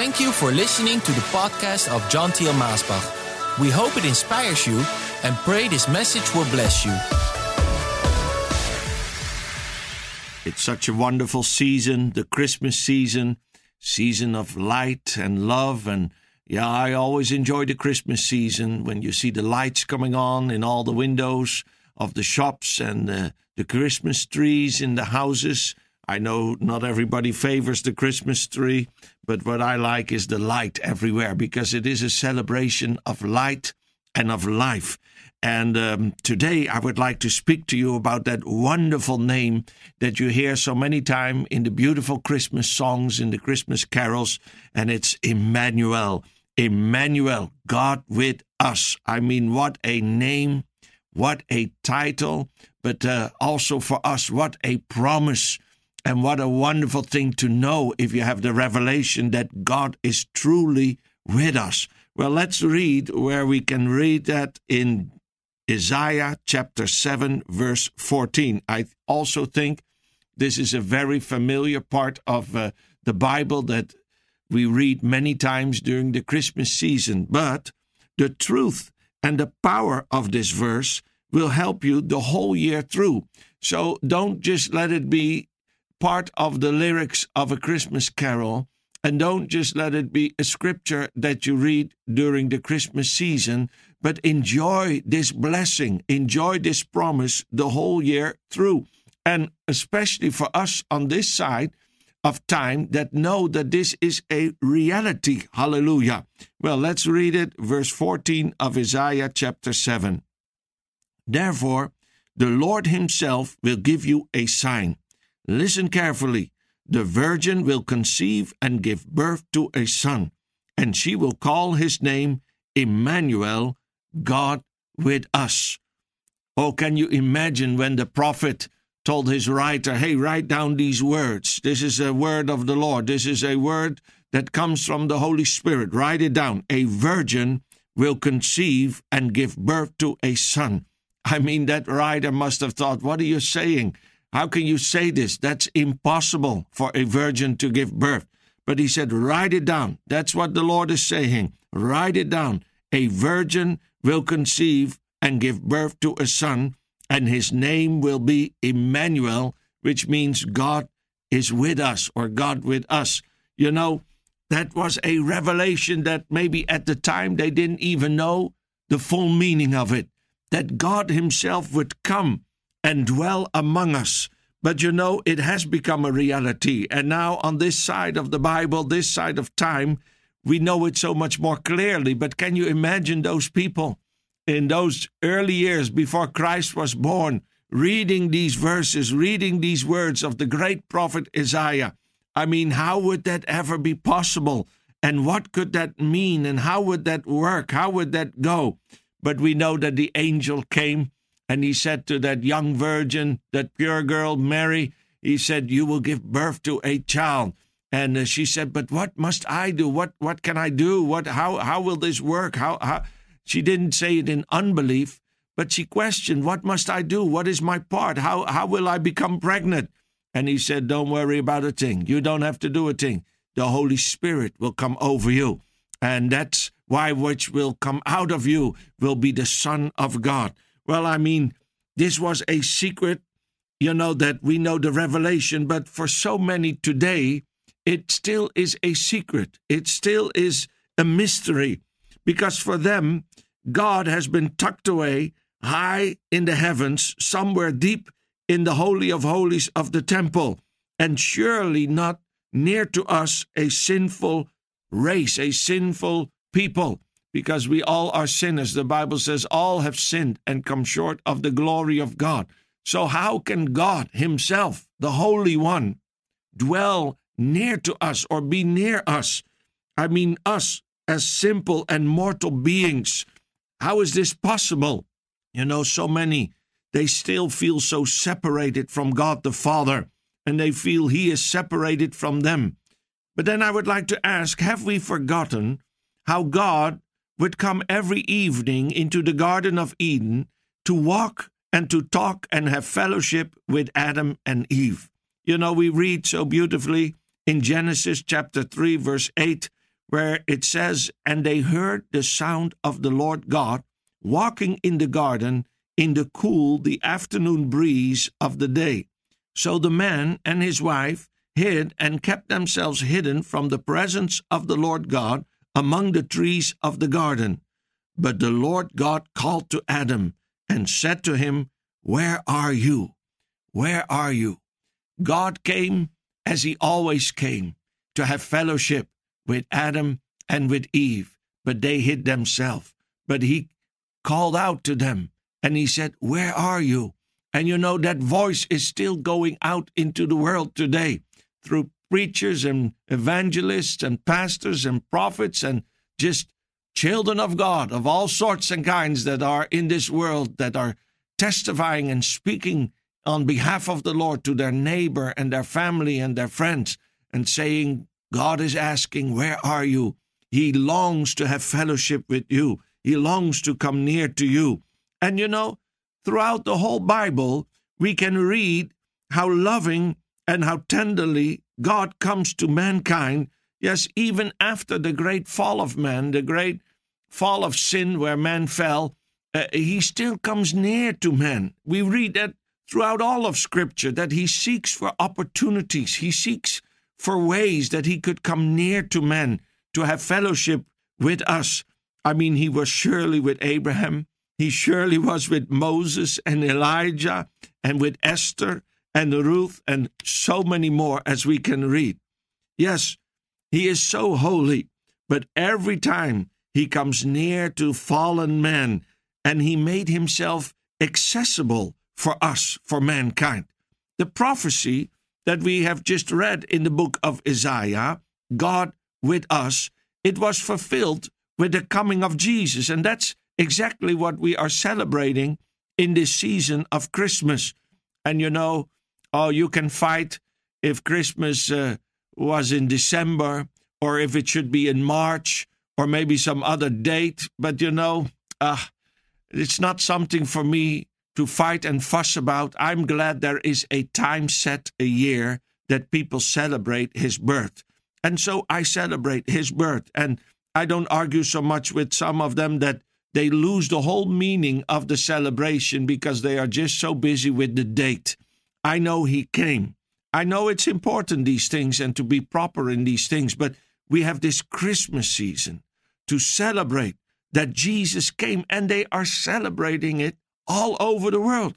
Thank you for listening to the podcast of John Thiel Maasbach. We hope it inspires you and pray this message will bless you. It's such a wonderful season, the Christmas season, season of light and love. And yeah, I always enjoy the Christmas season when you see the lights coming on in all the windows of the shops and uh, the Christmas trees in the houses. I know not everybody favors the Christmas tree, but what I like is the light everywhere because it is a celebration of light and of life. And um, today I would like to speak to you about that wonderful name that you hear so many times in the beautiful Christmas songs, in the Christmas carols, and it's Emmanuel. Emmanuel, God with us. I mean, what a name, what a title, but uh, also for us, what a promise. And what a wonderful thing to know if you have the revelation that God is truly with us. Well, let's read where we can read that in Isaiah chapter 7, verse 14. I also think this is a very familiar part of uh, the Bible that we read many times during the Christmas season. But the truth and the power of this verse will help you the whole year through. So don't just let it be part of the lyrics of a Christmas carol. And don't just let it be a scripture that you read during the Christmas season, but enjoy this blessing, enjoy this promise the whole year through. And especially for us on this side of time that know that this is a reality. Hallelujah. Well, let's read it, verse 14 of Isaiah chapter 7. Therefore, the Lord Himself will give you a sign. Listen carefully. The virgin will conceive and give birth to a son, and she will call his name Emmanuel, God with us. Oh, can you imagine when the prophet told his writer, Hey, write down these words. This is a word of the Lord. This is a word that comes from the Holy Spirit. Write it down. A virgin will conceive and give birth to a son. I mean, that writer must have thought, What are you saying? How can you say this? That's impossible for a virgin to give birth. But he said, Write it down. That's what the Lord is saying. Write it down. A virgin will conceive and give birth to a son, and his name will be Emmanuel, which means God is with us or God with us. You know, that was a revelation that maybe at the time they didn't even know the full meaning of it. That God Himself would come and dwell among us. But you know, it has become a reality. And now, on this side of the Bible, this side of time, we know it so much more clearly. But can you imagine those people in those early years before Christ was born, reading these verses, reading these words of the great prophet Isaiah? I mean, how would that ever be possible? And what could that mean? And how would that work? How would that go? But we know that the angel came and he said to that young virgin, that pure girl, Mary, he said, You will give birth to a child. And uh, she said, But what must I do? What what can I do? What how how will this work? How how she didn't say it in unbelief, but she questioned, What must I do? What is my part? How how will I become pregnant? And he said, Don't worry about a thing. You don't have to do a thing. The Holy Spirit will come over you. And that's why which will come out of you will be the Son of God. Well, I mean, this was a secret, you know, that we know the revelation, but for so many today, it still is a secret. It still is a mystery because for them, God has been tucked away high in the heavens, somewhere deep in the Holy of Holies of the temple, and surely not near to us a sinful race, a sinful people because we all are sinners. The Bible says all have sinned and come short of the glory of God. So, how can God Himself, the Holy One, dwell near to us or be near us? I mean, us as simple and mortal beings. How is this possible? You know, so many, they still feel so separated from God the Father, and they feel He is separated from them. But then I would like to ask have we forgotten how God would come every evening into the Garden of Eden to walk and to talk and have fellowship with Adam and Eve. You know, we read so beautifully in Genesis chapter 3, verse 8, where it says, And they heard the sound of the Lord God walking in the garden in the cool, the afternoon breeze of the day. So the man and his wife hid and kept themselves hidden from the presence of the Lord God among the trees of the garden. But the Lord God called to Adam and said to him, Where are you? Where are you? God came as he always came to have fellowship with Adam and with Eve, but they hid themselves. But he called out to them and he said, Where are you? And you know, that voice is still going out into the world today through preachers and evangelists and pastors and prophets and just children of God of all sorts and kinds that are in this world that are testifying and speaking on behalf of the Lord to their neighbor and their family and their friends and saying, God is asking, Where are you? He longs to have fellowship with you. He longs to come near to you. And you know, throughout the whole Bible, we can read how loving and how tenderly God comes to mankind. Yes, even after the great fall of man, the great fall of sin where man fell, uh, he still comes near to man. We read that throughout all of Scripture that he seeks for opportunities, he seeks for ways that he could come near to men, to have fellowship with us. I mean, he was surely with Abraham, he surely was with Moses and Elijah and with Esther and the Ruth and so many more as we can read. Yes, he is so holy, but every time he comes near to fallen man and he made himself accessible for us, for mankind. The prophecy that we have just read in the book of Isaiah, God with us, it was fulfilled with the coming of Jesus. And that's exactly what we are celebrating in this season of Christmas. And you know, oh, you can fight if Christmas uh, was in December or if it should be in March or maybe some other date. But you know, uh, it's not something for me to fight and fuss about. I'm glad there is a time set a year that people celebrate his birth. And so I celebrate his birth. And I don't argue so much with some of them that they lose the whole meaning of the celebration because they are just so busy with the date. I know he came. I know it's important, these things, and to be proper in these things, but we have this Christmas season to celebrate that Jesus came, and they are celebrating it all over the world.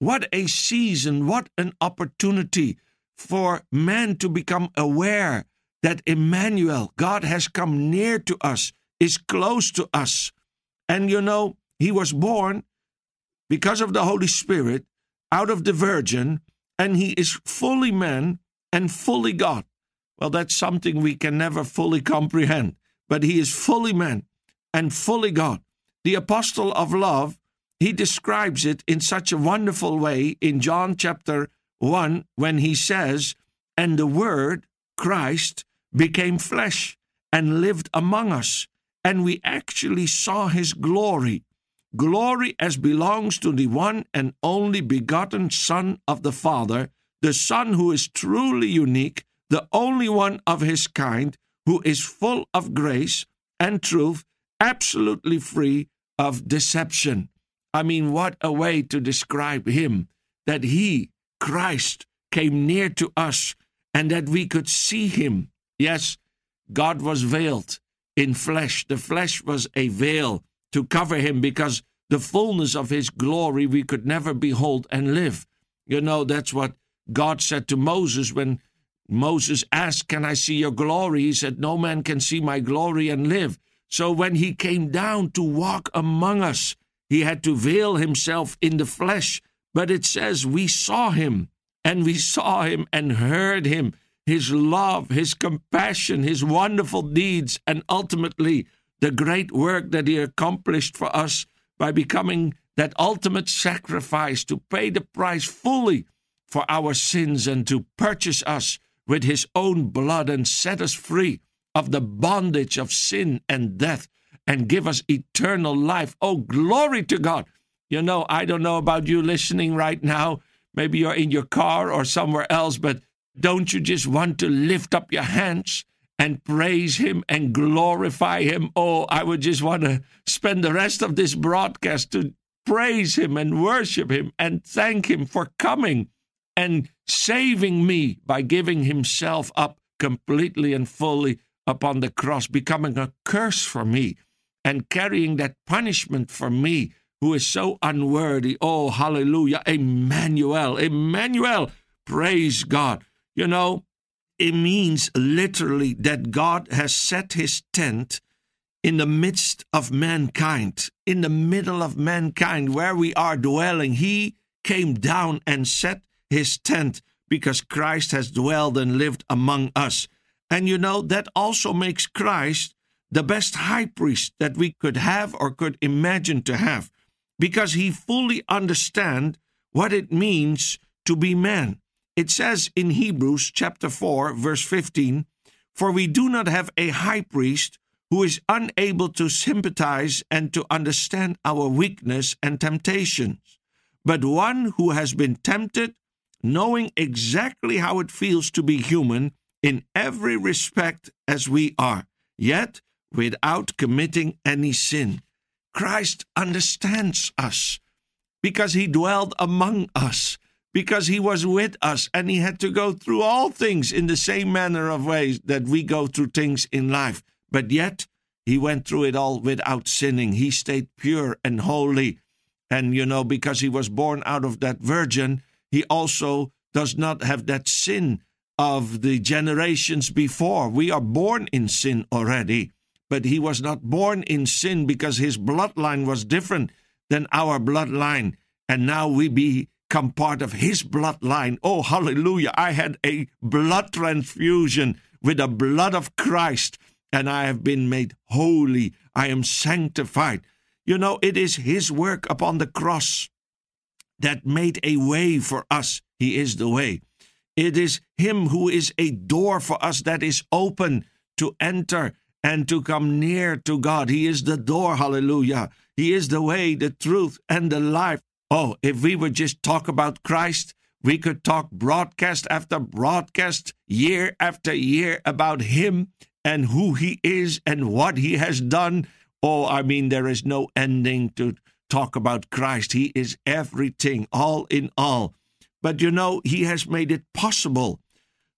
What a season, what an opportunity for man to become aware that Emmanuel, God has come near to us, is close to us. And you know, he was born because of the Holy Spirit out of the Virgin, and he is fully man and fully God. Well, that's something we can never fully comprehend, but he is fully man and fully God. The apostle of love, he describes it in such a wonderful way in John chapter 1 when he says, And the Word, Christ, became flesh and lived among us and we actually saw his glory. Glory as belongs to the one and only begotten Son of the Father, the Son who is truly unique, the only one of his kind, who is full of grace and truth, absolutely free of deception. I mean, what a way to describe him that he, Christ, came near to us and that we could see him. Yes, God was veiled in flesh. The flesh was a veil to cover him because the fullness of his glory we could never behold and live. You know, that's what God said to Moses when Moses asked, Can I see your glory? He said, No man can see my glory and live. So when he came down to walk among us, he had to veil himself in the flesh. But it says, We saw him, and we saw him and heard him his love, his compassion, his wonderful deeds, and ultimately the great work that he accomplished for us by becoming that ultimate sacrifice to pay the price fully for our sins and to purchase us with his own blood and set us free of the bondage of sin and death and give us eternal life. Oh, glory to God. You know, I don't know about you listening right now. Maybe you're in your car or somewhere else, but don't you just want to lift up your hands and praise Him and glorify Him. Oh, I would just want to spend the rest of this broadcast to praise Him and worship Him and thank Him for coming and saving me by giving Himself up completely and fully upon the cross, becoming a curse for me and carrying that punishment for me who is so unworthy. Oh, hallelujah. Emmanuel, Emmanuel. Praise God. You know, it means literally that God has set his tent in the midst of mankind, in the middle of mankind, where we are dwelling. He came down and set his tent because Christ has dwelled and lived among us. And you know, that also makes Christ the best high priest that we could have or could imagine to have because he fully understands what it means to be man. It says in Hebrews chapter 4 verse 15, "For we do not have a high priest who is unable to sympathize and to understand our weakness and temptations, but one who has been tempted, knowing exactly how it feels to be human in every respect as we are, yet without committing any sin." Christ understands us because he dwelled among us, because he was with us, and he had to go through all things in the same manner of ways that we go through things in life. But yet, he went through it all without sinning. He stayed pure and holy. And, you know, because he was born out of that virgin, he also does not have that sin of the generations before. We are born in sin already but he was not born in sin because his bloodline was different than our bloodline. And now we become part of his bloodline. Oh, hallelujah. I had a blood transfusion with the blood of Christ, and I have been made holy. I am sanctified. You know, it is his work upon the cross that made a way for us. He is the way. It is him who is a door for us that is open to enter and to come near to God. He is the door, hallelujah. He is the way, the truth, and the life. Oh, if we would just talk about Christ, we could talk broadcast after broadcast, year after year about Him and who He is and what He has done. Oh, I mean, there is no ending to talk about Christ. He is everything, all in all. But you know, He has made it possible,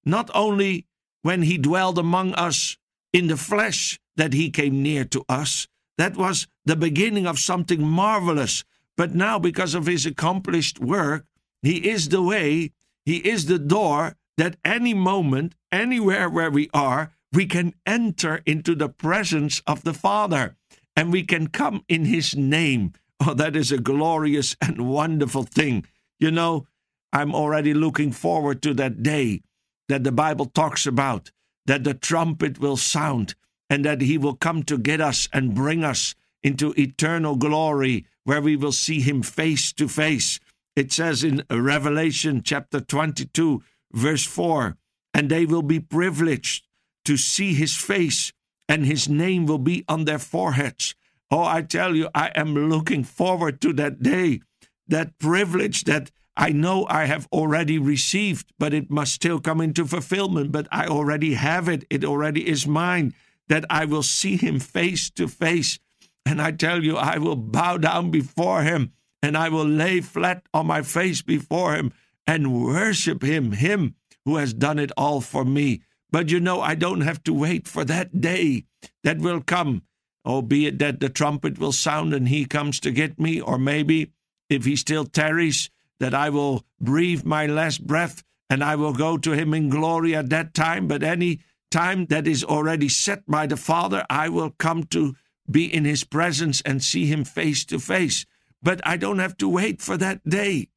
not only when He dwelled among us in the flesh that he came near to us. That was the beginning of something marvelous. But now, because of his accomplished work, he is the way, he is the door that any moment, anywhere where we are, we can enter into the presence of the Father and we can come in his name. Oh, that is a glorious and wonderful thing. You know, I'm already looking forward to that day that the Bible talks about that the trumpet will sound and that he will come to get us and bring us into eternal glory where we will see him face to face. It says in Revelation chapter 22, verse 4 and they will be privileged to see his face, and his name will be on their foreheads. Oh, I tell you, I am looking forward to that day, that privilege that I know I have already received, but it must still come into fulfillment. But I already have it, it already is mine, that I will see him face to face. And I tell you, I will bow down before him and I will lay flat on my face before him and worship him, him who has done it all for me. But you know, I don't have to wait for that day that will come. Oh, be it that the trumpet will sound and he comes to get me, or maybe if he still tarries, that I will breathe my last breath and I will go to him in glory at that time. But any time that is already set by the Father, I will come to be in his presence and see him face to face. But I don't have to wait for that day.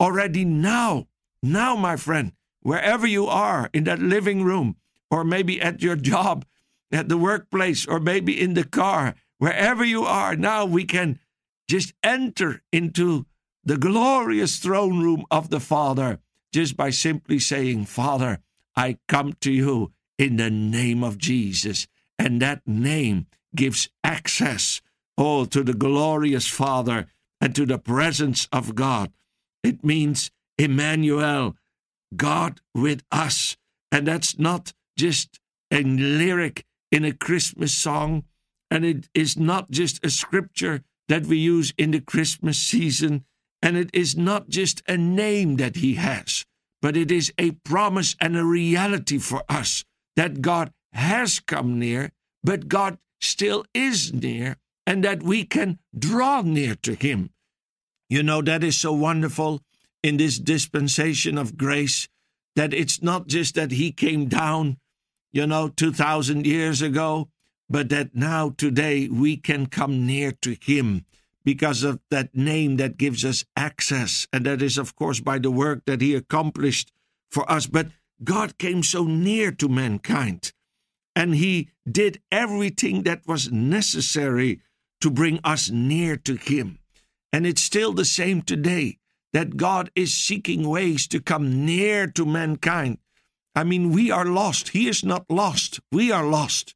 Already now, now, my friend, wherever you are in that living room, or maybe at your job, at the workplace, or maybe in the car, wherever you are, now we can just enter into the glorious throne room of the Father just by simply saying, Father, I come to you in the name of Jesus. And that name gives access, oh, to the glorious Father and to the presence of God. It means Emmanuel, God with us. And that's not just a lyric in a Christmas song, and it is not just a scripture that we use in the Christmas season, and it is not just a name that He has, but it is a promise and a reality for us that God has come near, but God still is near, and that we can draw near to Him. You know, that is so wonderful in this dispensation of grace that it's not just that He came down, you know, 2,000 years ago, but that now, today, we can come near to Him because of that name that gives us access. And that is, of course, by the work that He accomplished for us. But God came so near to mankind and He did everything that was necessary to bring us near to Him. And it's still the same today that God is seeking ways to come near to mankind. I mean, we are lost. He is not lost. We are lost.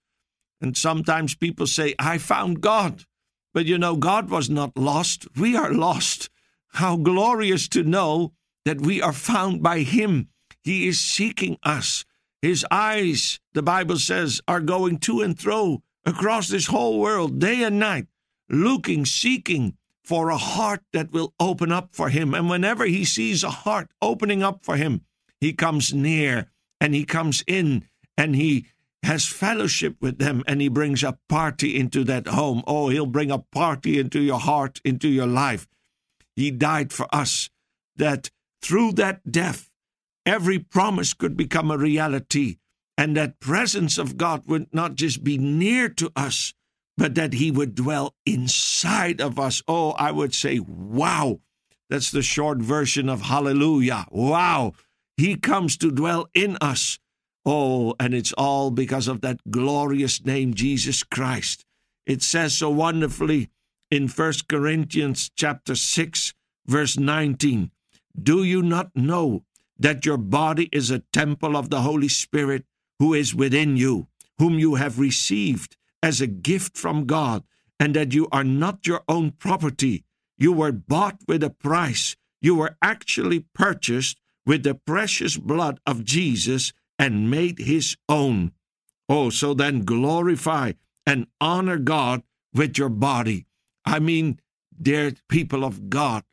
And sometimes people say, I found God. But you know, God was not lost. We are lost. How glorious to know that we are found by Him. He is seeking us. His eyes, the Bible says, are going to and fro across this whole world, day and night, looking, seeking for a heart that will open up for Him. And whenever He sees a heart opening up for Him, He comes near and He comes in and He has fellowship with them and he brings a party into that home. Oh, he'll bring a party into your heart, into your life. He died for us that through that death, every promise could become a reality and that presence of God would not just be near to us, but that he would dwell inside of us. Oh, I would say, wow. That's the short version of hallelujah. Wow. He comes to dwell in us. Oh, and it's all because of that glorious name, Jesus Christ. It says so wonderfully in 1 Corinthians chapter 6, verse 19. Do you not know that your body is a temple of the Holy Spirit who is within you, whom you have received as a gift from God, and that you are not your own property? You were bought with a price. You were actually purchased with the precious blood of Jesus and made his own. Oh, so then glorify and honor God with your body. I mean, dear people of God,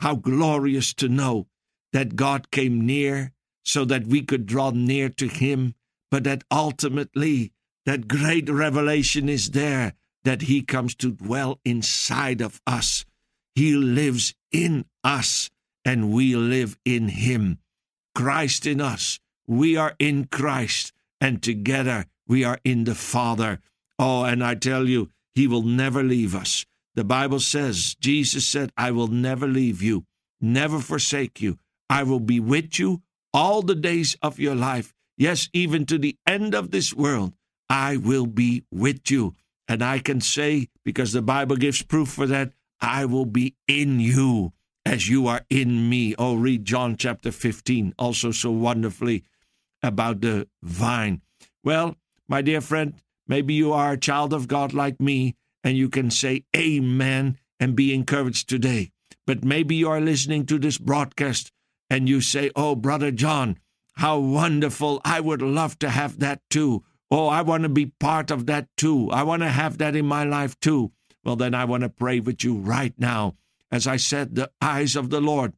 how glorious to know that God came near so that we could draw near to him, but that ultimately that great revelation is there that he comes to dwell inside of us. He lives in us and we live in him. Christ in us we are in Christ, and together we are in the Father. Oh, and I tell you, He will never leave us. The Bible says, Jesus said, I will never leave you, never forsake you. I will be with you all the days of your life. Yes, even to the end of this world, I will be with you. And I can say, because the Bible gives proof for that, I will be in you as you are in me. Oh, read John chapter 15, also so wonderfully about the vine. Well, my dear friend, maybe you are a child of God like me, and you can say amen and be encouraged today. But maybe you are listening to this broadcast and you say, Oh, Brother John, how wonderful. I would love to have that too. Oh, I want to be part of that too. I want to have that in my life too. Well, then I want to pray with you right now. As I said, the eyes of the Lord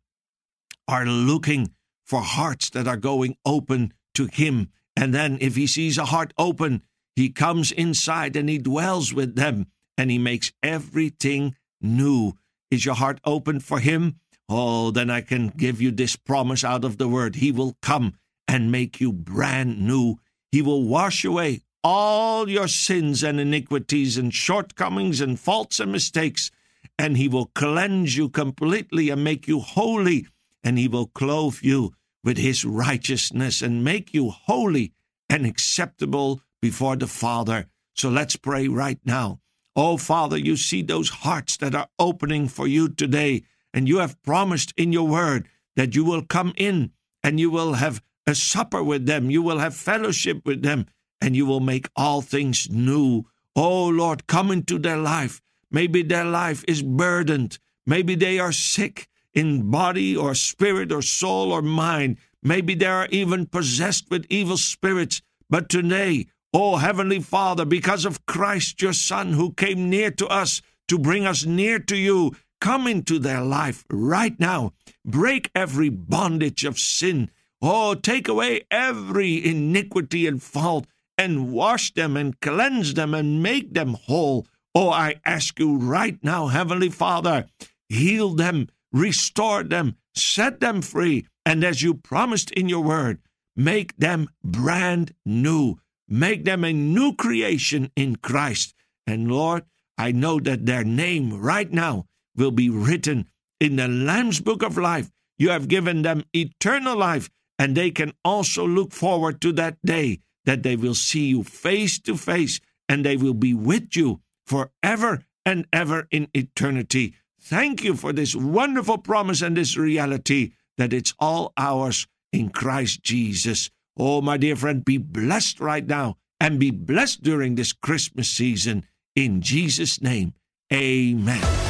are looking for hearts that are going open to Him. And then, if He sees a heart open, He comes inside and He dwells with them and He makes everything new. Is your heart open for Him? Oh, then I can give you this promise out of the Word He will come and make you brand new. He will wash away all your sins and iniquities and shortcomings and faults and mistakes, and He will cleanse you completely and make you holy, and He will clothe you with his righteousness and make you holy and acceptable before the Father. So let's pray right now. Oh, Father, you see those hearts that are opening for you today, and you have promised in your word that you will come in and you will have a supper with them, you will have fellowship with them, and you will make all things new. Oh, Lord, come into their life. Maybe their life is burdened. Maybe they are sick in body or spirit or soul or mind. Maybe they are even possessed with evil spirits. But today, Oh, Heavenly Father, because of Christ, your Son, who came near to us to bring us near to you, come into their life right now. Break every bondage of sin. Oh, take away every iniquity and fault and wash them and cleanse them and make them whole. Oh, I ask you right now, Heavenly Father, heal them, restore them, set them free, and as you promised in your word, make them brand new. Make them a new creation in Christ. And Lord, I know that their name right now will be written in the Lamb's Book of Life. You have given them eternal life, and they can also look forward to that day that they will see you face to face and they will be with you forever and ever in eternity. Thank you for this wonderful promise and this reality that it's all ours in Christ Jesus. Oh, my dear friend, be blessed right now and be blessed during this Christmas season. In Jesus' name, amen.